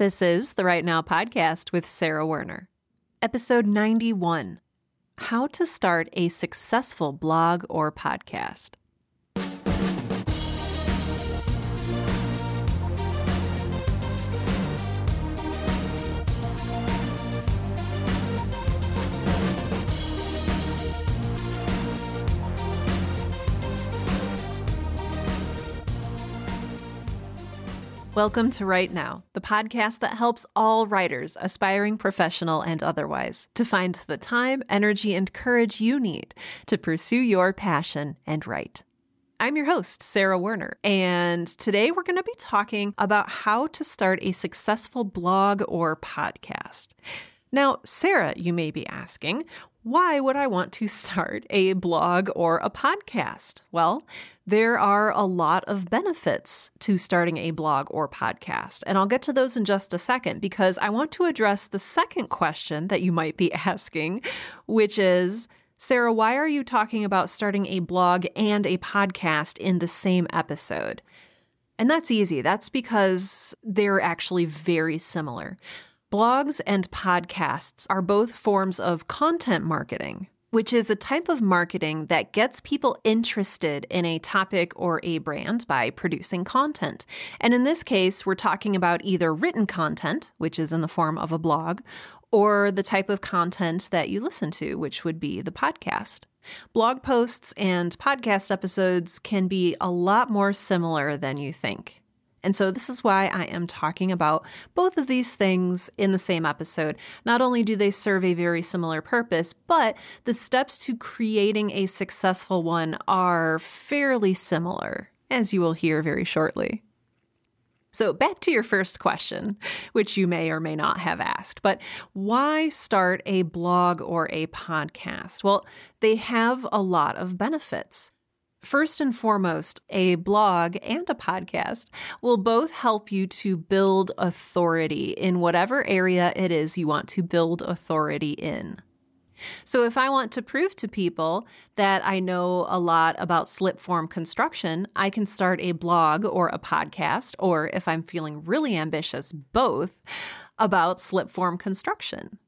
This is the Write Now podcast with Sarah Werner. Episode 91 How to Start a Successful Blog or Podcast. Welcome to Write Now, the podcast that helps all writers, aspiring professional and otherwise, to find the time, energy, and courage you need to pursue your passion and write. I'm your host, Sarah Werner, and today we're going to be talking about how to start a successful blog or podcast. Now, Sarah, you may be asking, why would I want to start a blog or a podcast? Well, there are a lot of benefits to starting a blog or podcast, and I'll get to those in just a second because I want to address the second question that you might be asking, which is Sarah, why are you talking about starting a blog and a podcast in the same episode? And that's easy. That's because they're actually very similar. Blogs and podcasts are both forms of content marketing, which is a type of marketing that gets people interested in a topic or a brand by producing content. And in this case, we're talking about either written content, which is in the form of a blog, or the type of content that you listen to, which would be the podcast. Blog posts and podcast episodes can be a lot more similar than you think. And so, this is why I am talking about both of these things in the same episode. Not only do they serve a very similar purpose, but the steps to creating a successful one are fairly similar, as you will hear very shortly. So, back to your first question, which you may or may not have asked, but why start a blog or a podcast? Well, they have a lot of benefits. First and foremost, a blog and a podcast will both help you to build authority in whatever area it is you want to build authority in. So, if I want to prove to people that I know a lot about slip form construction, I can start a blog or a podcast, or if I'm feeling really ambitious, both about slip form construction.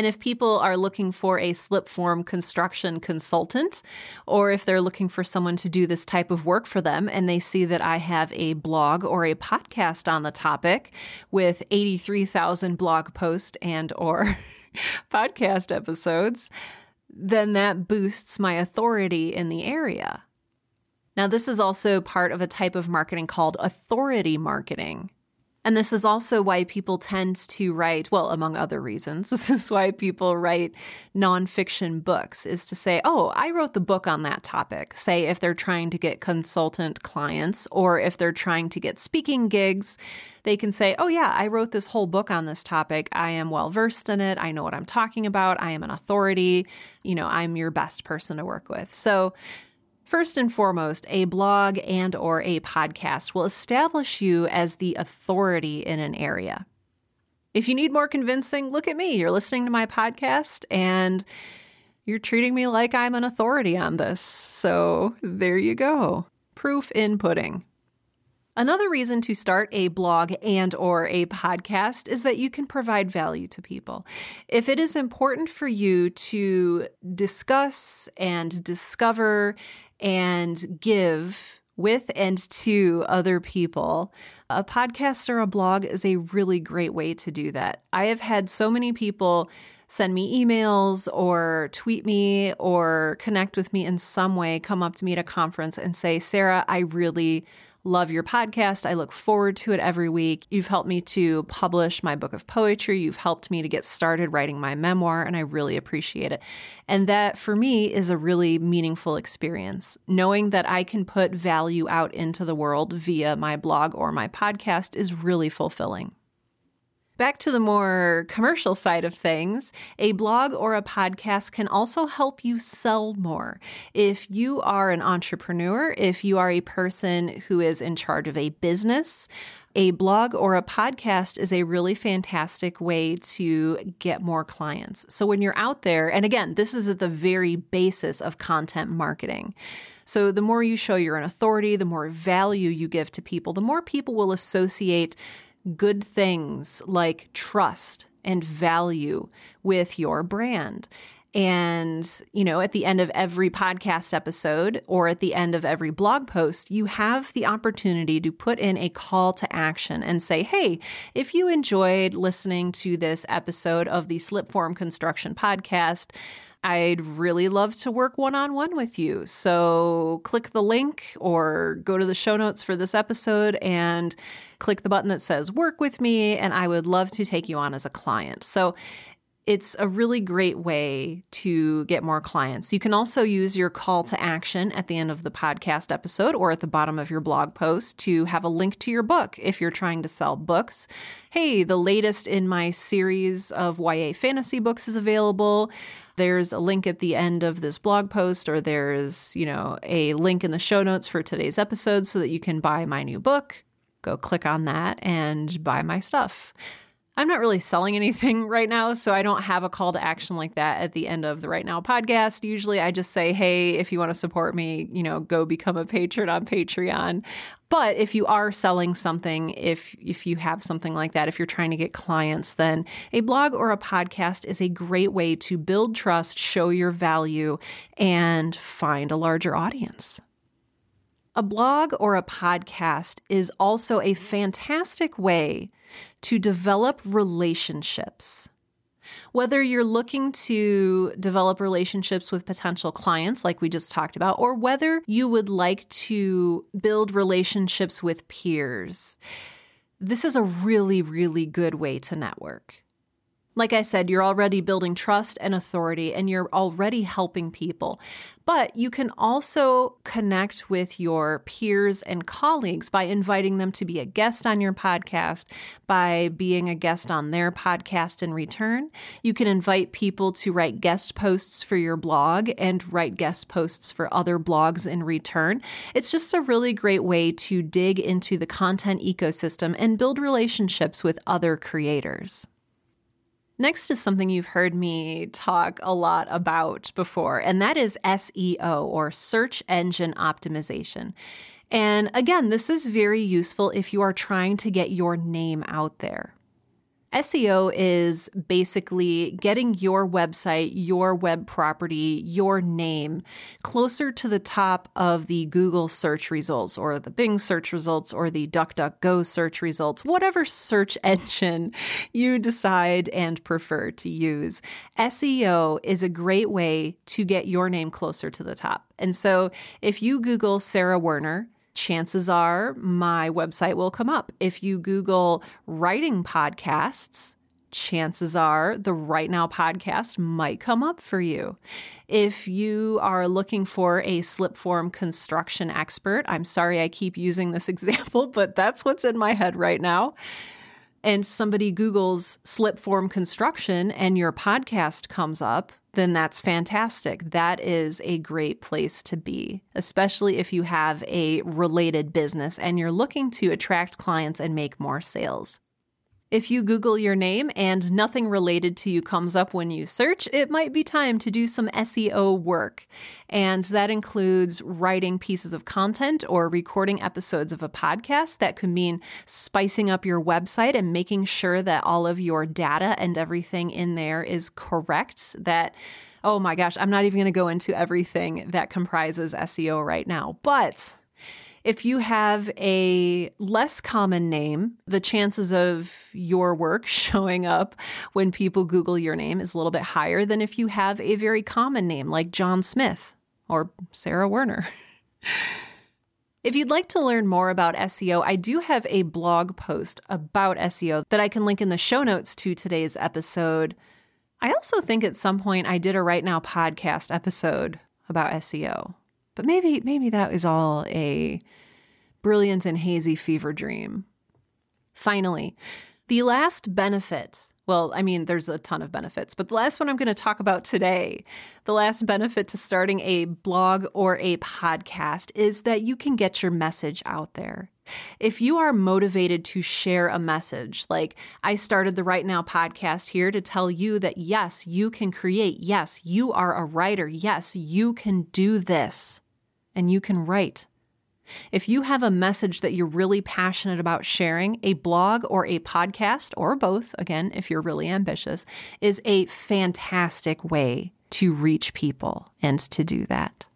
And if people are looking for a slip form construction consultant, or if they're looking for someone to do this type of work for them and they see that I have a blog or a podcast on the topic with 83,000 blog posts and or podcast episodes, then that boosts my authority in the area. Now, this is also part of a type of marketing called authority marketing. And this is also why people tend to write, well, among other reasons, this is why people write nonfiction books, is to say, oh, I wrote the book on that topic. Say if they're trying to get consultant clients or if they're trying to get speaking gigs, they can say, oh, yeah, I wrote this whole book on this topic. I am well versed in it. I know what I'm talking about. I am an authority. You know, I'm your best person to work with. So, First and foremost, a blog and or a podcast will establish you as the authority in an area. If you need more convincing, look at me. You're listening to my podcast and you're treating me like I'm an authority on this. So, there you go. Proof in pudding. Another reason to start a blog and or a podcast is that you can provide value to people. If it is important for you to discuss and discover and give with and to other people, a podcast or a blog is a really great way to do that. I have had so many people send me emails or tweet me or connect with me in some way, come up to me at a conference and say, Sarah, I really love your podcast. I look forward to it every week. You've helped me to publish my book of poetry. You've helped me to get started writing my memoir, and I really appreciate it. And that for me is a really meaningful experience. Knowing that I can put value out into the world via my blog or my podcast is really fulfilling. Back to the more commercial side of things, a blog or a podcast can also help you sell more. If you are an entrepreneur, if you are a person who is in charge of a business, a blog or a podcast is a really fantastic way to get more clients. So when you're out there, and again, this is at the very basis of content marketing. So the more you show you're an authority, the more value you give to people, the more people will associate good things like trust and value with your brand. And, you know, at the end of every podcast episode or at the end of every blog post, you have the opportunity to put in a call to action and say, hey, if you enjoyed listening to this episode of the Slipform Construction podcast, I'd really love to work one on one with you. So click the link or go to the show notes for this episode and click the button that says work with me. And I would love to take you on as a client. So it's a really great way to get more clients. You can also use your call to action at the end of the podcast episode or at the bottom of your blog post to have a link to your book if you're trying to sell books. Hey, the latest in my series of YA fantasy books is available. There's a link at the end of this blog post, or there's, you know, a link in the show notes for today's episode so that you can buy my new book. Go click on that and buy my stuff. I'm not really selling anything right now, so I don't have a call to action like that at the end of the Write Now podcast. Usually I just say, hey, if you want to support me, you know, go become a patron on Patreon. But if you are selling something, if if you have something like that, if you're trying to get clients, then a blog or a podcast is a great way to build trust, show your value, and find a larger audience. A blog or a podcast is also a fantastic way to develop relationships. Whether you're looking to develop relationships with potential clients, like we just talked about, or whether you would like to build relationships with peers, this is a really, really good way to network. Like I said, you're already building trust and authority and you're already helping people. But you can also connect with your peers and colleagues by inviting them to be a guest on your podcast, by being a guest on their podcast in return. You can invite people to write guest posts for your blog and write guest posts for other blogs in return. It's just a really great way to dig into the content ecosystem and build relationships with other creators. Next is something you've heard me talk a lot about before, and that is SEO or search engine optimization. And again, this is very useful if you are trying to get your name out there. SEO is basically getting your website, your web property, your name closer to the top of the Google search results or the Bing search results or the DuckDuckGo search results, whatever search engine you decide and prefer to use. SEO is a great way to get your name closer to the top. And so if you Google Sarah Werner, chances are my website will come up. If you Google writing podcasts, chances are the Write Now podcast might come up for you. If you are looking for a slipform construction expert, I'm sorry I keep using this example, but that's what's in my head right now. And somebody Googles slip form construction and your podcast comes up, then that's fantastic. That is a great place to be, especially if you have a related business and you're looking to attract clients and make more sales. If you Google your name and nothing related to you comes up when you search, it might be time to do some SEO work. And that includes writing pieces of content or recording episodes of a podcast. That could mean spicing up your website and making sure that all of your data and everything in there is correct. That oh my gosh, I'm not even going to go into everything that comprises SEO right now. But if you have a less common name, the chances of your work showing up when people Google your name is a little bit higher than if you have a very common name like John Smith or Sarah Werner. If you'd like to learn more about SEO, I do have a blog post about SEO that I can link in the show notes to today's episode. I also think at some point I did a Write Now podcast episode about SEO. But maybe maybe that was all a brilliant and hazy fever dream. Finally, the last benefit well, I mean, there's a ton of benefits, but the last one I'm going to talk about today, the last benefit to starting a blog or a podcast is that you can get your message out there. If you are motivated to share a message, like I started the Write Now podcast here to tell you that yes, you can create. Yes, you are a writer. Yes, you can do this and you can write. If you have a message that you're really passionate about sharing, a blog or a podcast, or both, again, if you're really ambitious, is a fantastic way to reach people and to do that.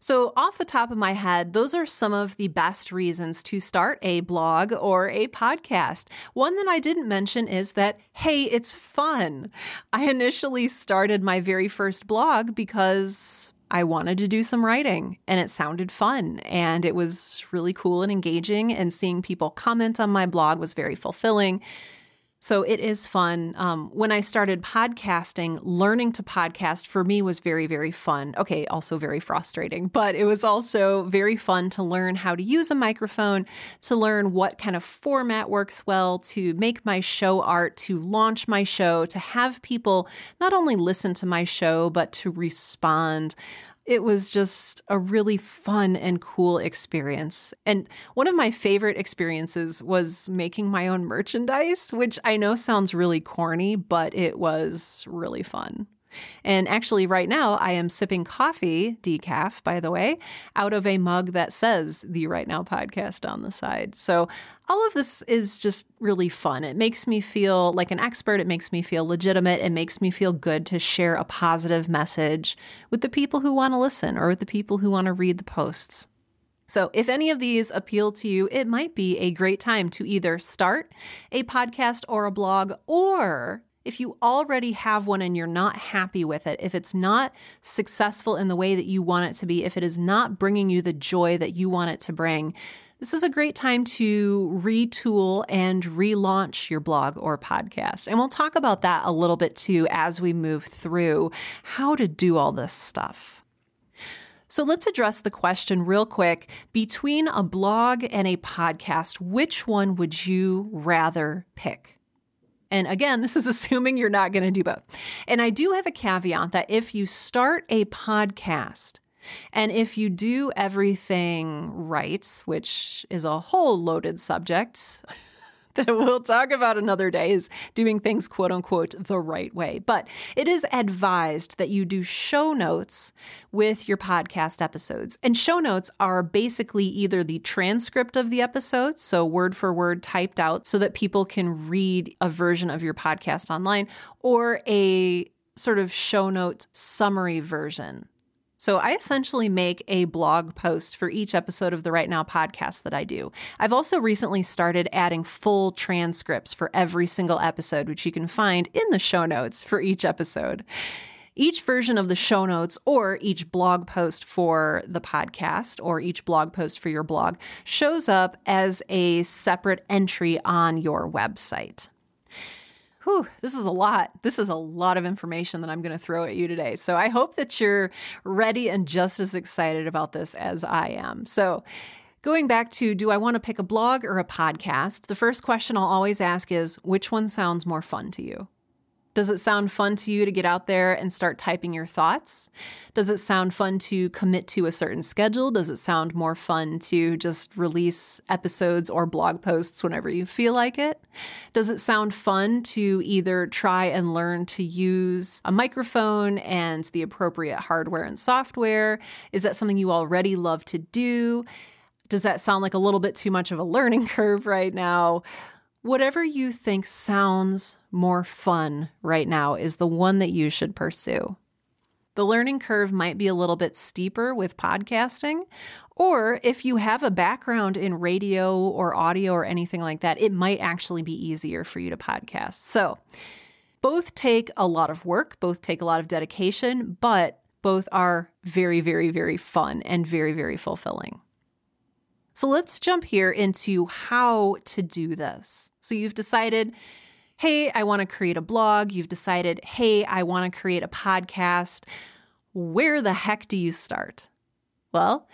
So, off the top of my head, those are some of the best reasons to start a blog or a podcast. One that I didn't mention is that, hey, it's fun. I initially started my very first blog because I wanted to do some writing and it sounded fun and it was really cool and engaging. And seeing people comment on my blog was very fulfilling. So it is fun. Um, when I started podcasting, learning to podcast for me was very, very fun. Okay, also very frustrating, but it was also very fun to learn how to use a microphone, to learn what kind of format works well, to make my show art, to launch my show, to have people not only listen to my show, but to respond it was just a really fun and cool experience. And one of my favorite experiences was making my own merchandise, which I know sounds really corny, but it was really fun. And actually, right now, I am sipping coffee, decaf, by the way, out of a mug that says the Write Now podcast on the side. So all of this is just really fun. It makes me feel like an expert. It makes me feel legitimate. It makes me feel good to share a positive message with the people who want to listen or with the people who want to read the posts. So, if any of these appeal to you, it might be a great time to either start a podcast or a blog or if you already have one and you're not happy with it, if it's not successful in the way that you want it to be, if it is not bringing you the joy that you want it to bring, this is a great time to retool and relaunch your blog or podcast. And we'll talk about that a little bit too as we move through how to do all this stuff. So let's address the question real quick. Between a blog and a podcast, which one would you rather pick? And again, this is assuming you're not going to do both. And I do have a caveat that if you start a podcast, and if you do everything right, which is a whole loaded subject, that we'll talk about another day is doing things quote unquote the right way. But it is advised that you do show notes with your podcast episodes. And show notes are basically either the transcript of the episode, so word for word typed out so that people can read a version of your podcast online, or a sort of show note summary version so I essentially make a blog post for each episode of the Write Now podcast that I do. I've also recently started adding full transcripts for every single episode, which you can find in the show notes for each episode. Each version of the show notes or each blog post for the podcast or each blog post for your blog shows up as a separate entry on your website whew, this is a lot. This is a lot of information that I'm going to throw at you today. So I hope that you're ready and just as excited about this as I am. So, Going back to do I want to pick a blog or a podcast? The first question I'll always ask is which one sounds more fun to you? Does it sound fun to you to get out there and start typing your thoughts? Does it sound fun to commit to a certain schedule? Does it sound more fun to just release episodes or blog posts whenever you feel like it? Does it sound fun to either try and learn to use a microphone and the appropriate hardware and software? Is that something you already love to do? Does that sound like a little bit too much of a learning curve right now? Whatever you think sounds more fun right now is the one that you should pursue. The learning curve might be a little bit steeper with podcasting, or if you have a background in radio or audio or anything like that, it might actually be easier for you to podcast. So, both take a lot of work, both take a lot of dedication, but both are very, very, very fun and very, very fulfilling. So let's jump here into how to do this. So you've decided, hey, I want to create a blog. You've decided, hey, I want to create a podcast. Where the heck do you start? Well,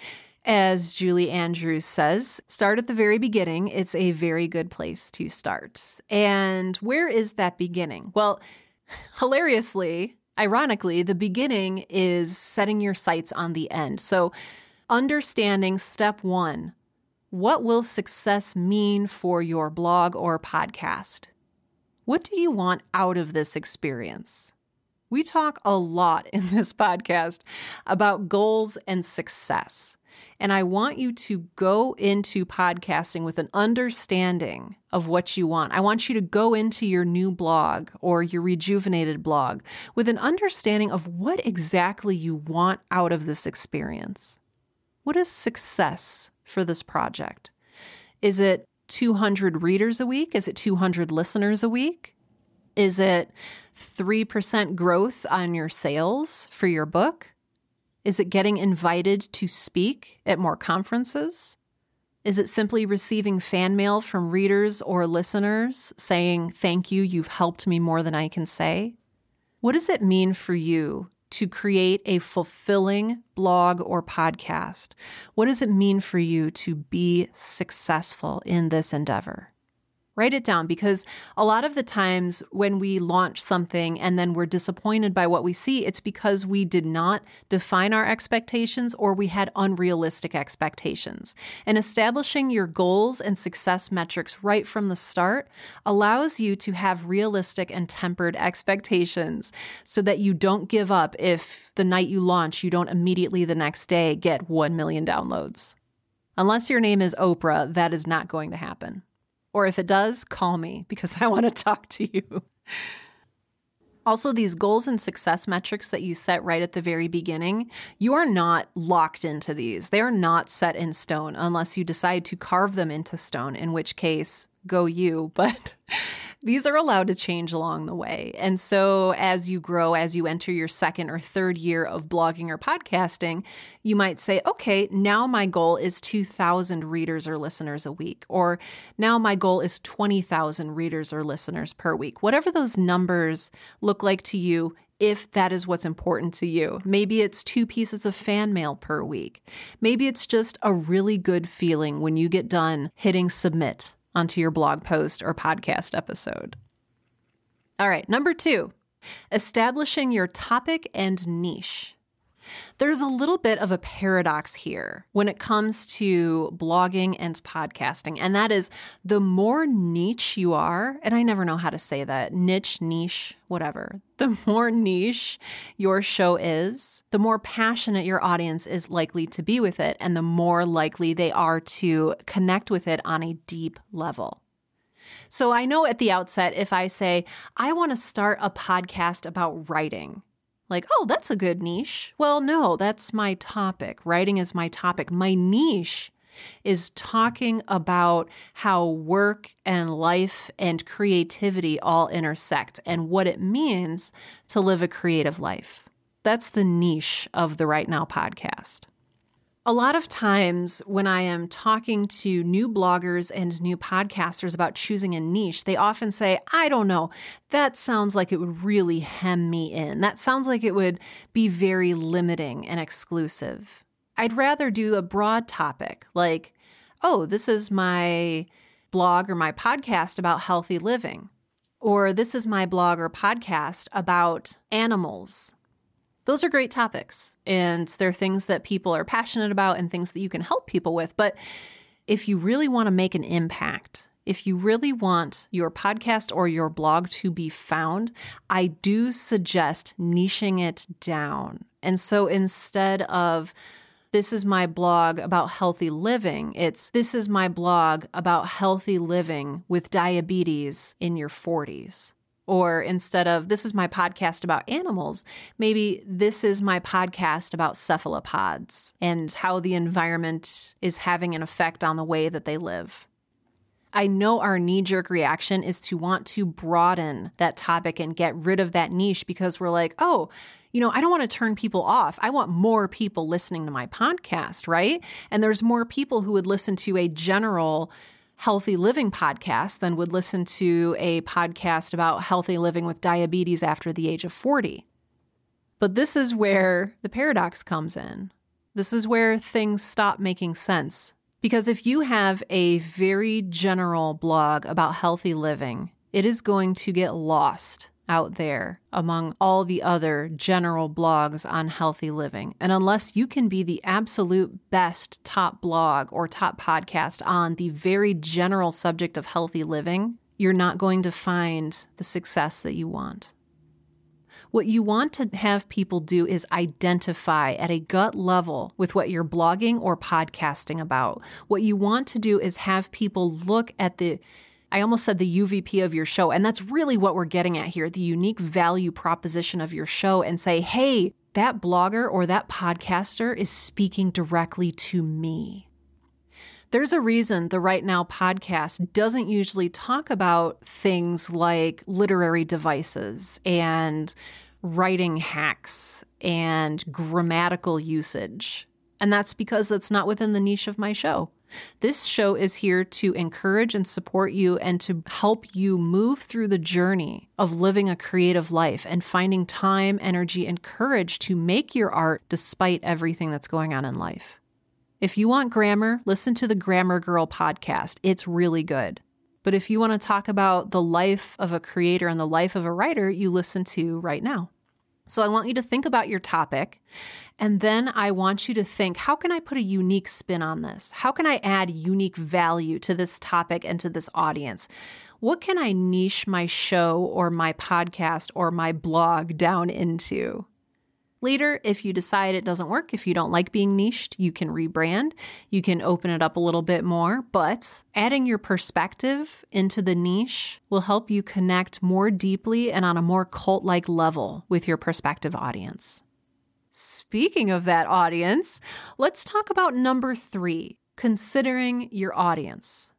as Julie Andrews says, start at the very beginning. It's a very good place to start. And where is that beginning? Well, hilariously, ironically, the beginning is setting your sights on the end. So, understanding step one what will success mean for your blog or podcast? What do you want out of this experience? We talk a lot in this podcast about goals and success. And I want you to go into podcasting with an understanding of what you want. I want you to go into your new blog or your rejuvenated blog with an understanding of what exactly you want out of this experience. What is success for this project? Is it 200 readers a week? Is it 200 listeners a week? Is it 3% growth on your sales for your book? Is it getting invited to speak at more conferences? Is it simply receiving fan mail from readers or listeners saying, Thank you, you've helped me more than I can say? What does it mean for you to create a fulfilling blog or podcast? What does it mean for you to be successful in this endeavor? Write it down because a lot of the times when we launch something and then we're disappointed by what we see, it's because we did not define our expectations or we had unrealistic expectations. And establishing your goals and success metrics right from the start allows you to have realistic and tempered expectations so that you don't give up if the night you launch, you don't immediately the next day get 1 million downloads. Unless your name is Oprah, that is not going to happen. Or if it does, call me because I want to talk to you. Also, these goals and success metrics that you set right at the very beginning, you are not locked into these. They are not set in stone unless you decide to carve them into stone, in which case, go you. But these are allowed to change along the way. And so, as you grow, as you enter your second or third year of blogging or podcasting, you might say, okay, now my goal is 2,000 readers or listeners a week, or now my goal is 20,000 readers or listeners per week. Whatever those numbers look like to you, if that is what's important to you. Maybe it's two pieces of fan mail per week. Maybe it's just a really good feeling when you get done hitting submit onto your blog post or podcast episode. All right, number two, establishing your topic and niche. There's a little bit of a paradox here when it comes to blogging and podcasting, and that is the more niche you are, and I never know how to say that niche, niche, whatever. The more niche your show is, the more passionate your audience is likely to be with it, and the more likely they are to connect with it on a deep level. So I know at the outset, if I say, I want to start a podcast about writing, like, oh, that's a good niche. Well, no, that's my topic. Writing is my topic. My niche is talking about how work and life and creativity all intersect and what it means to live a creative life. That's the niche of the Write Now podcast. A lot of times when I am talking to new bloggers and new podcasters about choosing a niche, they often say, I don't know, that sounds like it would really hem me in. That sounds like it would be very limiting and exclusive. I'd rather do a broad topic like, oh, this is my blog or my podcast about healthy living. Or this is my blog or podcast about animals those are great topics and they're things that people are passionate about and things that you can help people with. But if you really want to make an impact, if you really want your podcast or your blog to be found, I do suggest niching it down. And so instead of this is my blog about healthy living. It's this is my blog about healthy living with diabetes in your 40s. Or instead of this is my podcast about animals, maybe this is my podcast about cephalopods and how the environment is having an effect on the way that they live. I know our knee jerk reaction is to want to broaden that topic and get rid of that niche because we're like, oh, you know, I don't want to turn people off. I want more people listening to my podcast, right? And there's more people who would listen to a general healthy living podcast than would listen to a podcast about healthy living with diabetes after the age of 40. But this is where the paradox comes in. This is where things stop making sense. Because if you have a very general blog about healthy living, it is going to get lost out there among all the other general blogs on healthy living. And unless you can be the absolute best top blog or top podcast on the very general subject of healthy living, you're not going to find the success that you want. What you want to have people do is identify at a gut level with what you're blogging or podcasting about. What you want to do is have people look at the I almost said the UVP of your show. And that's really what we're getting at here the unique value proposition of your show and say, hey, that blogger or that podcaster is speaking directly to me. There's a reason the Write Now podcast doesn't usually talk about things like literary devices and writing hacks and grammatical usage. And that's because that's not within the niche of my show. This show is here to encourage and support you and to help you move through the journey of living a creative life and finding time, energy, and courage to make your art despite everything that's going on in life. If you want grammar, listen to the Grammar Girl podcast. It's really good. But if you want to talk about the life of a creator and the life of a writer, you listen to Write Now. So I want you to think about your topic. And then I want you to think how can I put a unique spin on this? How can I add unique value to this topic and to this audience? What can I niche my show or my podcast or my blog down into? Later, if you decide it doesn't work, if you don't like being niched, you can rebrand. You can open it up a little bit more, but adding your perspective into the niche will help you connect more deeply and on a more cult like level with your prospective audience. Speaking of that audience, let's talk about number three considering your audience.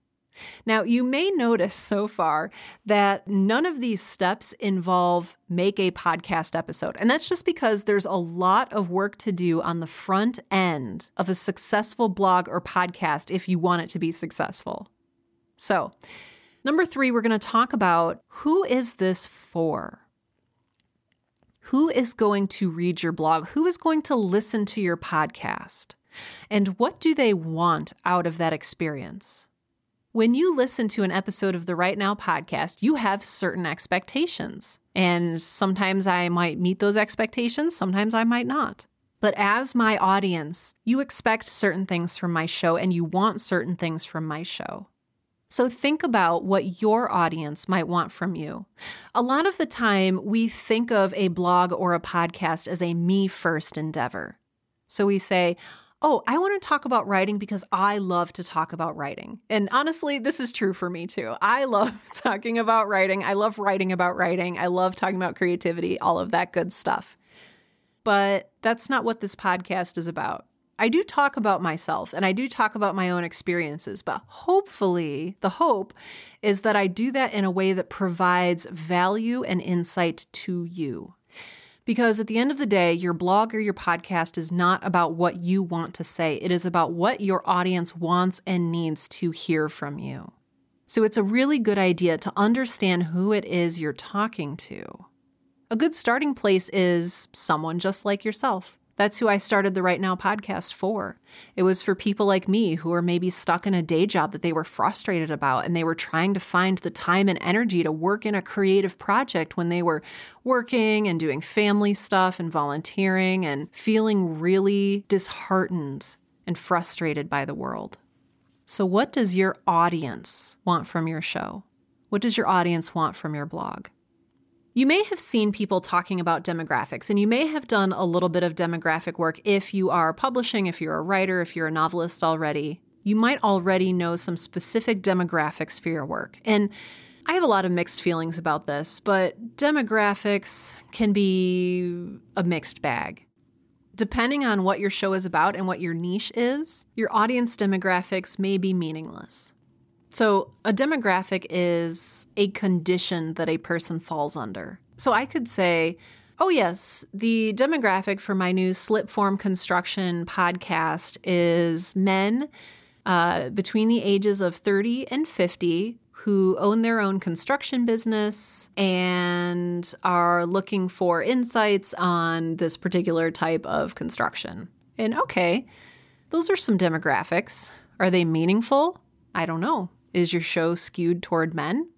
Now, you may notice so far that none of these steps involve make a podcast episode. And that's just because there's a lot of work to do on the front end of a successful blog or podcast if you want it to be successful. So, number three, we're going to talk about who is this for? Who is going to read your blog? Who is going to listen to your podcast? And what do they want out of that experience? When you listen to an episode of the Write Now podcast, you have certain expectations. And sometimes I might meet those expectations, sometimes I might not. But as my audience, you expect certain things from my show and you want certain things from my show. So think about what your audience might want from you. A lot of the time, we think of a blog or a podcast as a me first endeavor. So we say, Oh, I want to talk about writing because I love to talk about writing. And honestly, this is true for me too. I love talking about writing. I love writing about writing. I love talking about creativity, all of that good stuff. But that's not what this podcast is about. I do talk about myself and I do talk about my own experiences, but hopefully, the hope is that I do that in a way that provides value and insight to you. Because at the end of the day, your blog or your podcast is not about what you want to say, it is about what your audience wants and needs to hear from you. So it's a really good idea to understand who it is you're talking to. A good starting place is someone just like yourself. That's who I started the Write Now podcast for. It was for people like me who are maybe stuck in a day job that they were frustrated about and they were trying to find the time and energy to work in a creative project when they were working and doing family stuff and volunteering and feeling really disheartened and frustrated by the world. So, what does your audience want from your show? What does your audience want from your blog? You may have seen people talking about demographics, and you may have done a little bit of demographic work if you are publishing, if you're a writer, if you're a novelist already. You might already know some specific demographics for your work. And I have a lot of mixed feelings about this, but demographics can be a mixed bag. Depending on what your show is about and what your niche is, your audience demographics may be meaningless. So, a demographic is a condition that a person falls under. So, I could say, oh, yes, the demographic for my new slip form construction podcast is men uh, between the ages of 30 and 50 who own their own construction business and are looking for insights on this particular type of construction. And okay, those are some demographics. Are they meaningful? I don't know. Is your show skewed toward men?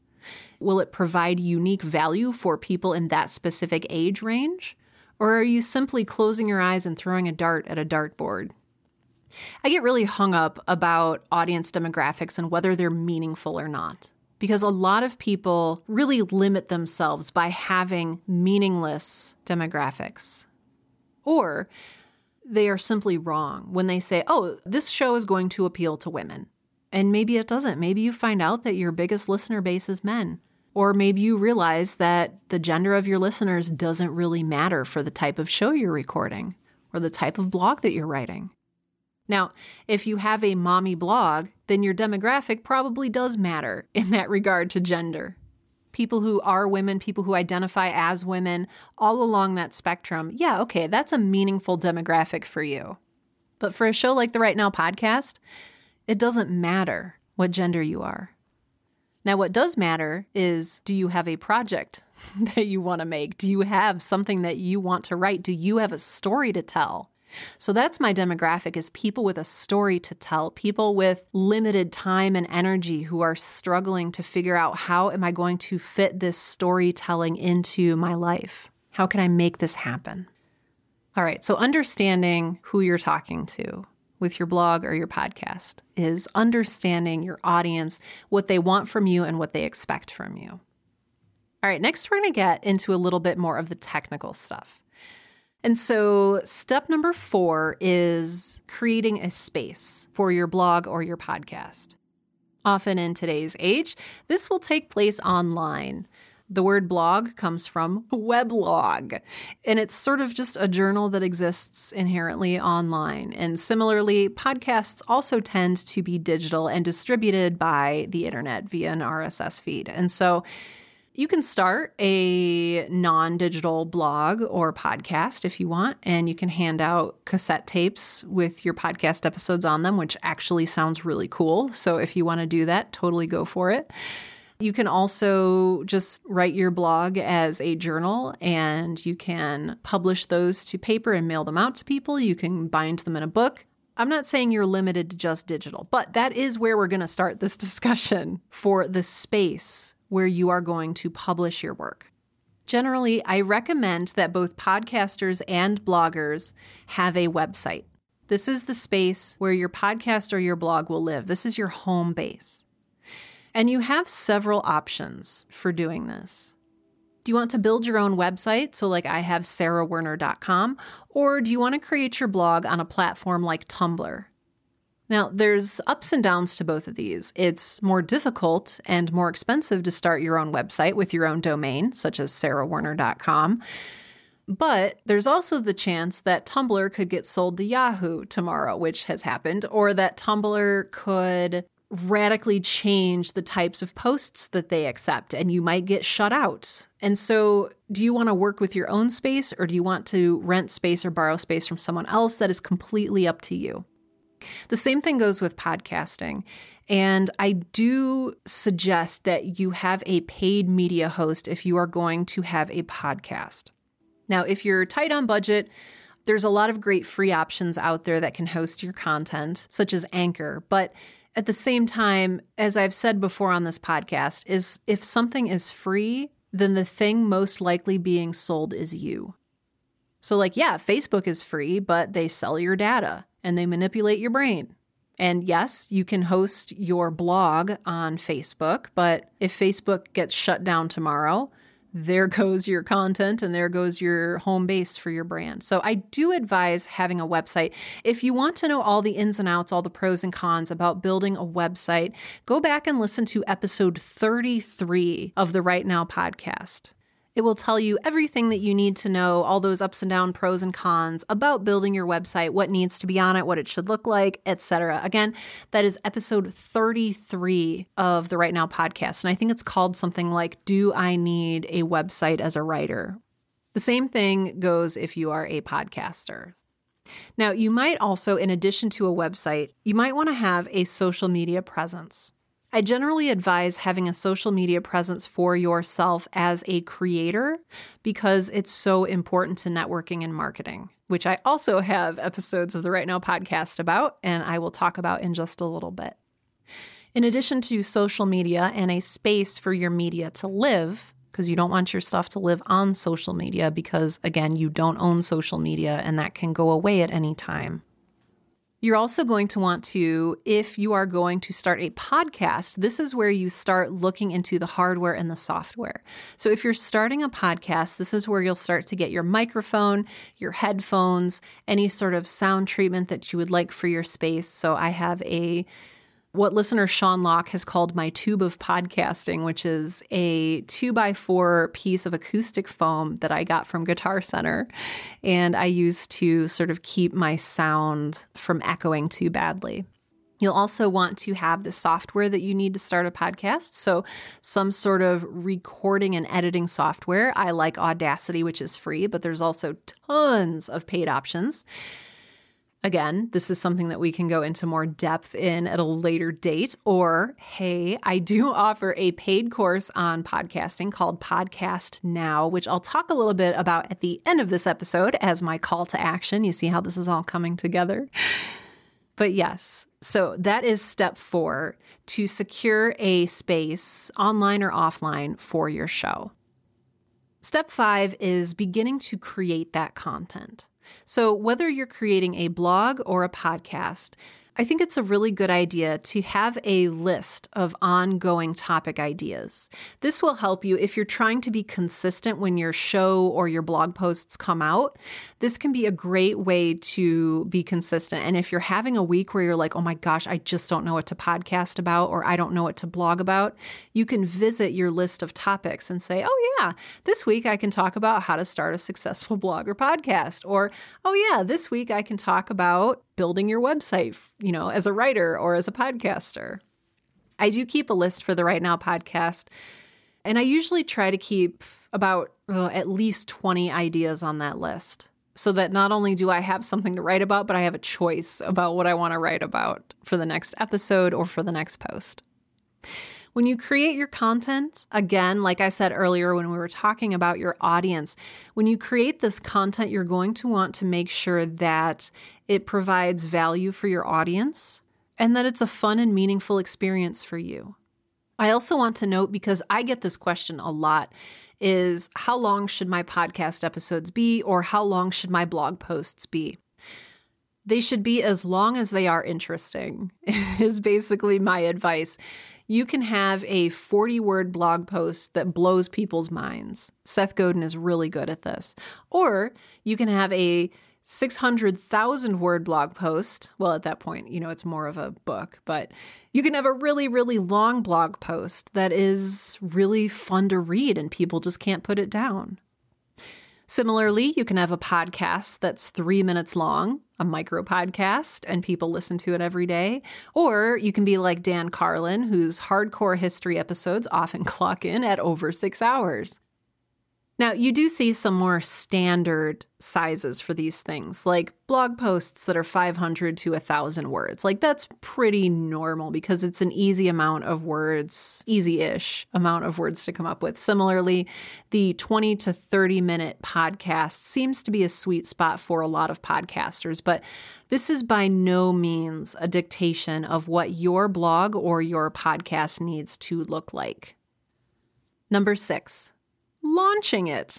Will it provide unique value for people in that specific age range? Or are you simply closing your eyes and throwing a dart at a dartboard? I get really hung up about audience demographics and whether they're meaningful or not because a lot of people really limit themselves by having meaningless demographics. Or they are simply wrong when they say, oh, this show is going to appeal to women. And maybe it doesn't. Maybe you find out that your biggest listener base is men. Or maybe you realize that the gender of your listeners doesn't really matter for the type of show you're recording or the type of blog that you're writing. Now, if you have a mommy blog, then your demographic probably does matter in that regard to gender. People who are women, people who identify as women, all along that spectrum, yeah, okay, that's a meaningful demographic for you. But for a show like the Write Now podcast, it doesn't matter what gender you are. Now, what does matter is do you have a project that you want to make? Do you have something that you want to write? Do you have a story to tell? So that's my demographic is people with a story to tell, people with limited time and energy who are struggling to figure out how am I going to fit this storytelling into my life? How can I make this happen? All right, so understanding who you're talking to with your blog or your podcast is understanding your audience, what they want from you, and what they expect from you. All right, next we're going to get into a little bit more of the technical stuff. And so, step number four is creating a space for your blog or your podcast. Often in today's age, this will take place online. The word blog comes from weblog, and it's sort of just a journal that exists inherently online. And similarly, podcasts also tend to be digital and distributed by the internet via an RSS feed. And so, you can start a non digital blog or podcast if you want, and you can hand out cassette tapes with your podcast episodes on them, which actually sounds really cool. So if you want to do that, totally go for it. You can also just write your blog as a journal and you can publish those to paper and mail them out to people. You can bind them in a book. I'm not saying you're limited to just digital, but that is where we're going to start this discussion for the space where you are going to publish your work. Generally, I recommend that both podcasters and bloggers have a website. This is the space where your podcast or your blog will live. This is your home base. And you have several options for doing this. Do you want to build your own website? So, like I have sarahwerner.com, or do you want to create your blog on a platform like Tumblr? Now, there's ups and downs to both of these. It's more difficult and more expensive to start your own website with your own domain, such as sarahwerner.com. But there's also the chance that Tumblr could get sold to Yahoo tomorrow, which has happened, or that Tumblr could radically change the types of posts that they accept and you might get shut out. And so, do you want to work with your own space or do you want to rent space or borrow space from someone else? That is completely up to you. The same thing goes with podcasting. And I do suggest that you have a paid media host if you are going to have a podcast. Now, if you're tight on budget, there's a lot of great free options out there that can host your content, such as Anchor. But at the same time, as I've said before on this podcast, is if something is free, then the thing most likely being sold is you. So, like, yeah, Facebook is free, but they sell your data and they manipulate your brain. And yes, you can host your blog on Facebook, but if Facebook gets shut down tomorrow, there goes your content and there goes your home base for your brand. So I do advise having a website. If you want to know all the ins and outs, all the pros and cons about building a website, go back and listen to episode 33 of the Write Now podcast. It will tell you everything that you need to know, all those ups and down pros and cons about building your website, what needs to be on it, what it should look like, etc. Again, that is episode 33 of the Write Now podcast, and I think it's called something like Do I Need a Website as a Writer? The same thing goes if you are a podcaster. Now, you might also, in addition to a website, you might want to have a social media presence. I generally advise having a social media presence for yourself as a creator because it's so important to networking and marketing, which I also have episodes of the Write Now podcast about, and I will talk about in just a little bit. In addition to social media and a space for your media to live, because you don't want your stuff to live on social media because, again, you don't own social media and that can go away at any time. You're also going to want to, if you are going to start a podcast, this is where you start looking into the hardware and the software. So if you're starting a podcast, this is where you'll start to get your microphone, your headphones, any sort of sound treatment that you would like for your space. So I have a what listener Sean Locke has called my tube of podcasting, which is a two by four piece of acoustic foam that I got from Guitar Center. And I use to sort of keep my sound from echoing too badly. You'll also want to have the software that you need to start a podcast. So, some sort of recording and editing software. I like Audacity, which is free, but there's also tons of paid options. Again, this is something that we can go into more depth in at a later date. Or, hey, I do offer a paid course on podcasting called Podcast Now, which I'll talk a little bit about at the end of this episode as my call to action. You see how this is all coming together? But yes, so that is step four to secure a space online or offline for your show. Step five is beginning to create that content. So, whether you're creating a blog or a podcast, I think it's a really good idea to have a list of ongoing topic ideas. This will help you if you're trying to be consistent when your show or your blog posts come out. This can be a great way to be consistent. And if you're having a week where you're like, oh my gosh, I just don't know what to podcast about or I don't know what to blog about, you can visit your list of topics and say, oh yeah, this week I can talk about how to start a successful blog or podcast. Or, oh yeah, this week I can talk about building your website, you know, as a writer or as a podcaster. I do keep a list for the Write Now podcast, and I usually try to keep about uh, at least 20 ideas on that list so that not only do I have something to write about, but I have a choice about what I want to write about for the next episode or for the next post. When you create your content, again, like I said earlier when we were talking about your audience, when you create this content, you're going to want to make sure that it provides value for your audience and that it's a fun and meaningful experience for you. I also want to note because I get this question a lot is how long should my podcast episodes be or how long should my blog posts be? They should be as long as they are interesting, is basically my advice you can have a 40 word blog post that blows people's minds. Seth Godin is really good at this. Or you can have a 600,000 word blog post. Well, at that point, you know, it's more of a book, but you can have a really, really long blog post that is really fun to read and people just can't put it down. Similarly, you can have a podcast that's three minutes long, a micro podcast, and people listen to it every day. Or you can be like Dan Carlin, whose hardcore history episodes often clock in at over six hours. Now, you do see some more standard sizes for these things, like blog posts that are 500 to 1,000 words. Like, that's pretty normal because it's an easy amount of words, easy ish amount of words to come up with. Similarly, the 20 to 30 minute podcast seems to be a sweet spot for a lot of podcasters, but this is by no means a dictation of what your blog or your podcast needs to look like. Number six, launching it.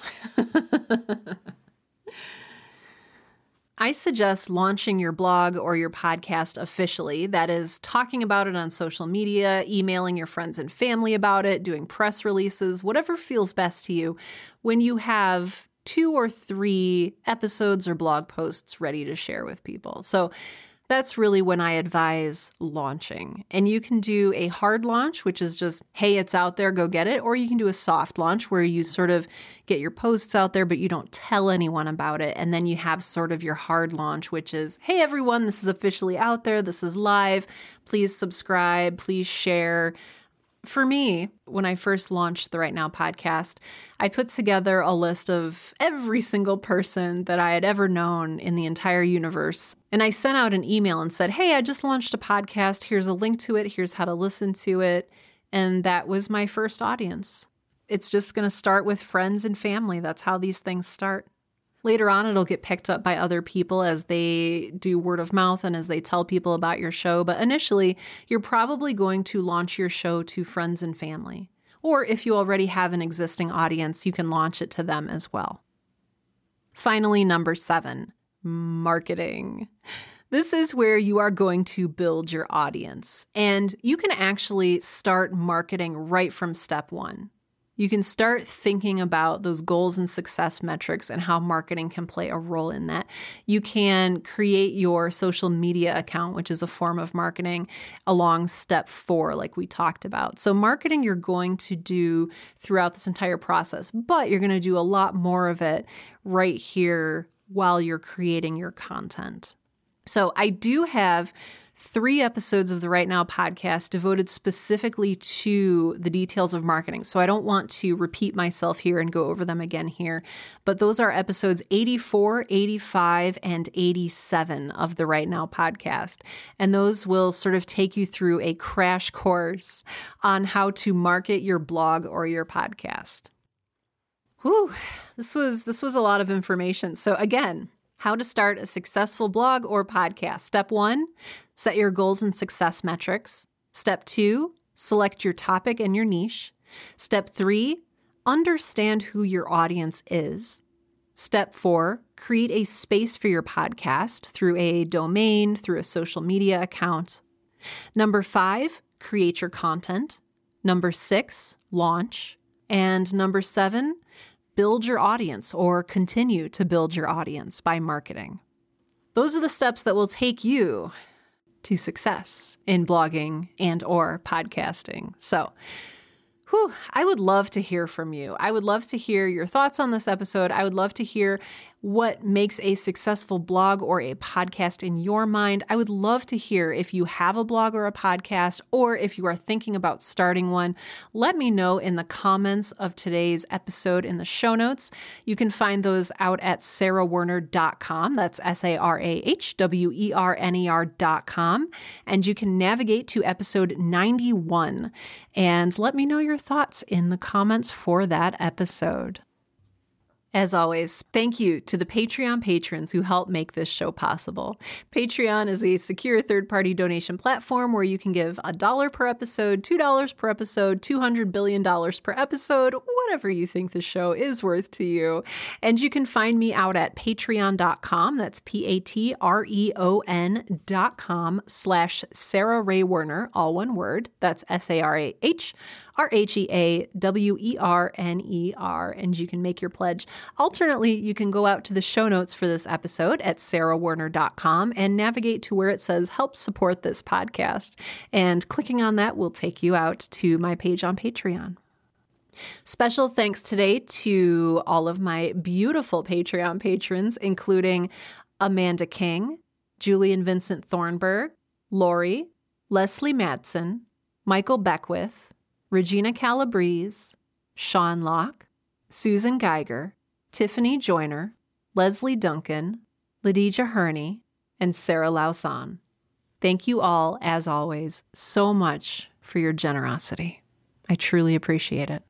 I suggest launching your blog or your podcast officially. That is, talking about it on social media, emailing your friends and family about it, doing press releases, whatever feels best to you when you have two or three episodes or blog posts ready to share with people. So, that's really when I advise launching. And you can do a hard launch, which is just, hey, it's out there, go get it. Or you can do a soft launch where you sort of get your posts out there, but you don't tell anyone about it. And then you have sort of your hard launch, which is, hey, everyone, this is officially out there. This is live. Please subscribe. Please share for me, when I first launched the Write Now podcast, I put together a list of every single person that I had ever known in the entire universe. And I sent out an email and said, Hey, I just launched a podcast. Here's a link to it. Here's how to listen to it. And that was my first audience. It's just going to start with friends and family. That's how these things start. Later on, it'll get picked up by other people as they do word of mouth and as they tell people about your show. But initially, you're probably going to launch your show to friends and family. Or if you already have an existing audience, you can launch it to them as well. Finally, number seven marketing. This is where you are going to build your audience, and you can actually start marketing right from step one. You can start thinking about those goals and success metrics and how marketing can play a role in that. You can create your social media account, which is a form of marketing, along step four, like we talked about. So, marketing you're going to do throughout this entire process, but you're going to do a lot more of it right here while you're creating your content. So, I do have three episodes of the Write Now podcast devoted specifically to the details of marketing. So I don't want to repeat myself here and go over them again here, but those are episodes 84, 85, and 87 of the Write Now podcast. And those will sort of take you through a crash course on how to market your blog or your podcast. Whew, this was this was a lot of information. So again, how to start a successful blog or podcast. Step one, set your goals and success metrics. Step two, select your topic and your niche. Step three, understand who your audience is. Step four, create a space for your podcast through a domain, through a social media account. Number five, create your content. Number six, launch. And number seven, build your audience or continue to build your audience by marketing. Those are the steps that will take you to success in blogging and or podcasting. So, whew, I would love to hear from you. I would love to hear your thoughts on this episode. I would love to hear what makes a successful blog or a podcast in your mind. I would love to hear if you have a blog or a podcast, or if you are thinking about starting one. Let me know in the comments of today's episode in the show notes. You can find those out at sarahwerner.com. That's S A R A H W E R N E R.com. And you can navigate to episode 91 and let me know your thoughts in the comments for that episode. As always, thank you to the Patreon patrons who help make this show possible. Patreon is a secure third party donation platform where you can give a dollar per episode, $2 per episode, $200 billion per episode, whatever you think the show is worth to you. And you can find me out at patreon.com. That's P A T R E O N.com slash Sarah Rhea Werner, all one word. That's S A R A H R H E A W E R N E R, and you can make your pledge. Alternately, you can go out to the show notes for this episode at sarahwerner.com and navigate to where it says help support this podcast. And clicking on that will take you out to my page on Patreon. Special thanks today to all of my beautiful Patreon patrons, including Amanda King, Julian Vincent Thornburg, Lori, Leslie Madsen, Michael Beckwith, Regina Calabrese, Sean Locke, Susan Geiger, Tiffany Joyner, Leslie Duncan, Ladija Herney, and Sarah Lausan. Thank you all, as always, so much for your generosity. I truly appreciate it.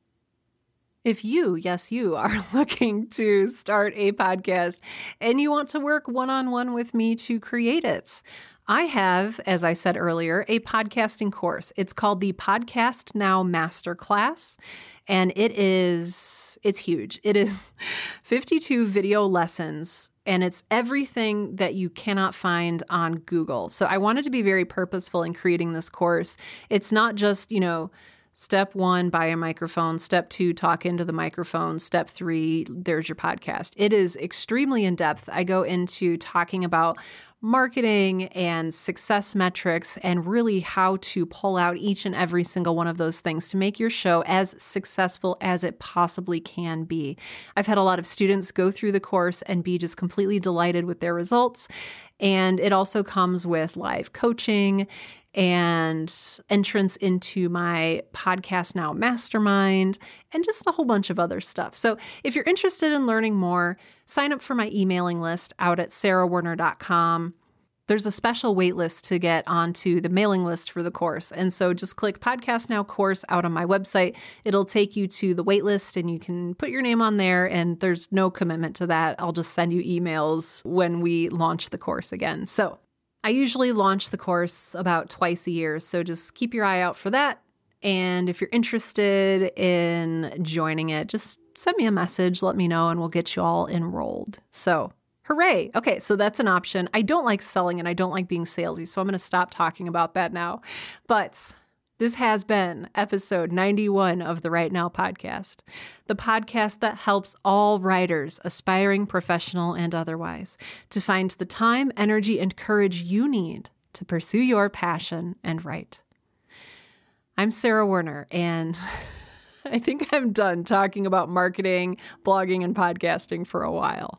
If you, yes, you are looking to start a podcast and you want to work one on one with me to create it, I have, as I said earlier, a podcasting course. It's called the Podcast Now Masterclass, and it is it's huge. It is 52 video lessons and it's everything that you cannot find on Google. So I wanted to be very purposeful in creating this course. It's not just, you know, Step one, buy a microphone. Step two, talk into the microphone. Step three, there's your podcast. It is extremely in depth. I go into talking about marketing and success metrics and really how to pull out each and every single one of those things to make your show as successful as it possibly can be. I've had a lot of students go through the course and be just completely delighted with their results. And it also comes with live coaching and entrance into my Podcast Now mastermind and just a whole bunch of other stuff. So if you're interested in learning more, sign up for my emailing list out at sarahwerner.com. There's a special waitlist to get onto the mailing list for the course. And so just click Podcast Now course out on my website. It'll take you to the waitlist and you can put your name on there. And there's no commitment to that. I'll just send you emails when we launch the course again. So I usually launch the course about twice a year, so just keep your eye out for that. And if you're interested in joining it, just send me a message, let me know, and we'll get you all enrolled. So Hooray. Okay, so that's an option. I don't like selling and I don't like being salesy, so I'm going to stop talking about that now. But this has been episode 91 of the Write Now podcast, the podcast that helps all writers, aspiring professional and otherwise, to find the time, energy, and courage you need to pursue your passion and write. I'm Sarah Werner, and I think I'm done talking about marketing, blogging, and podcasting for a while.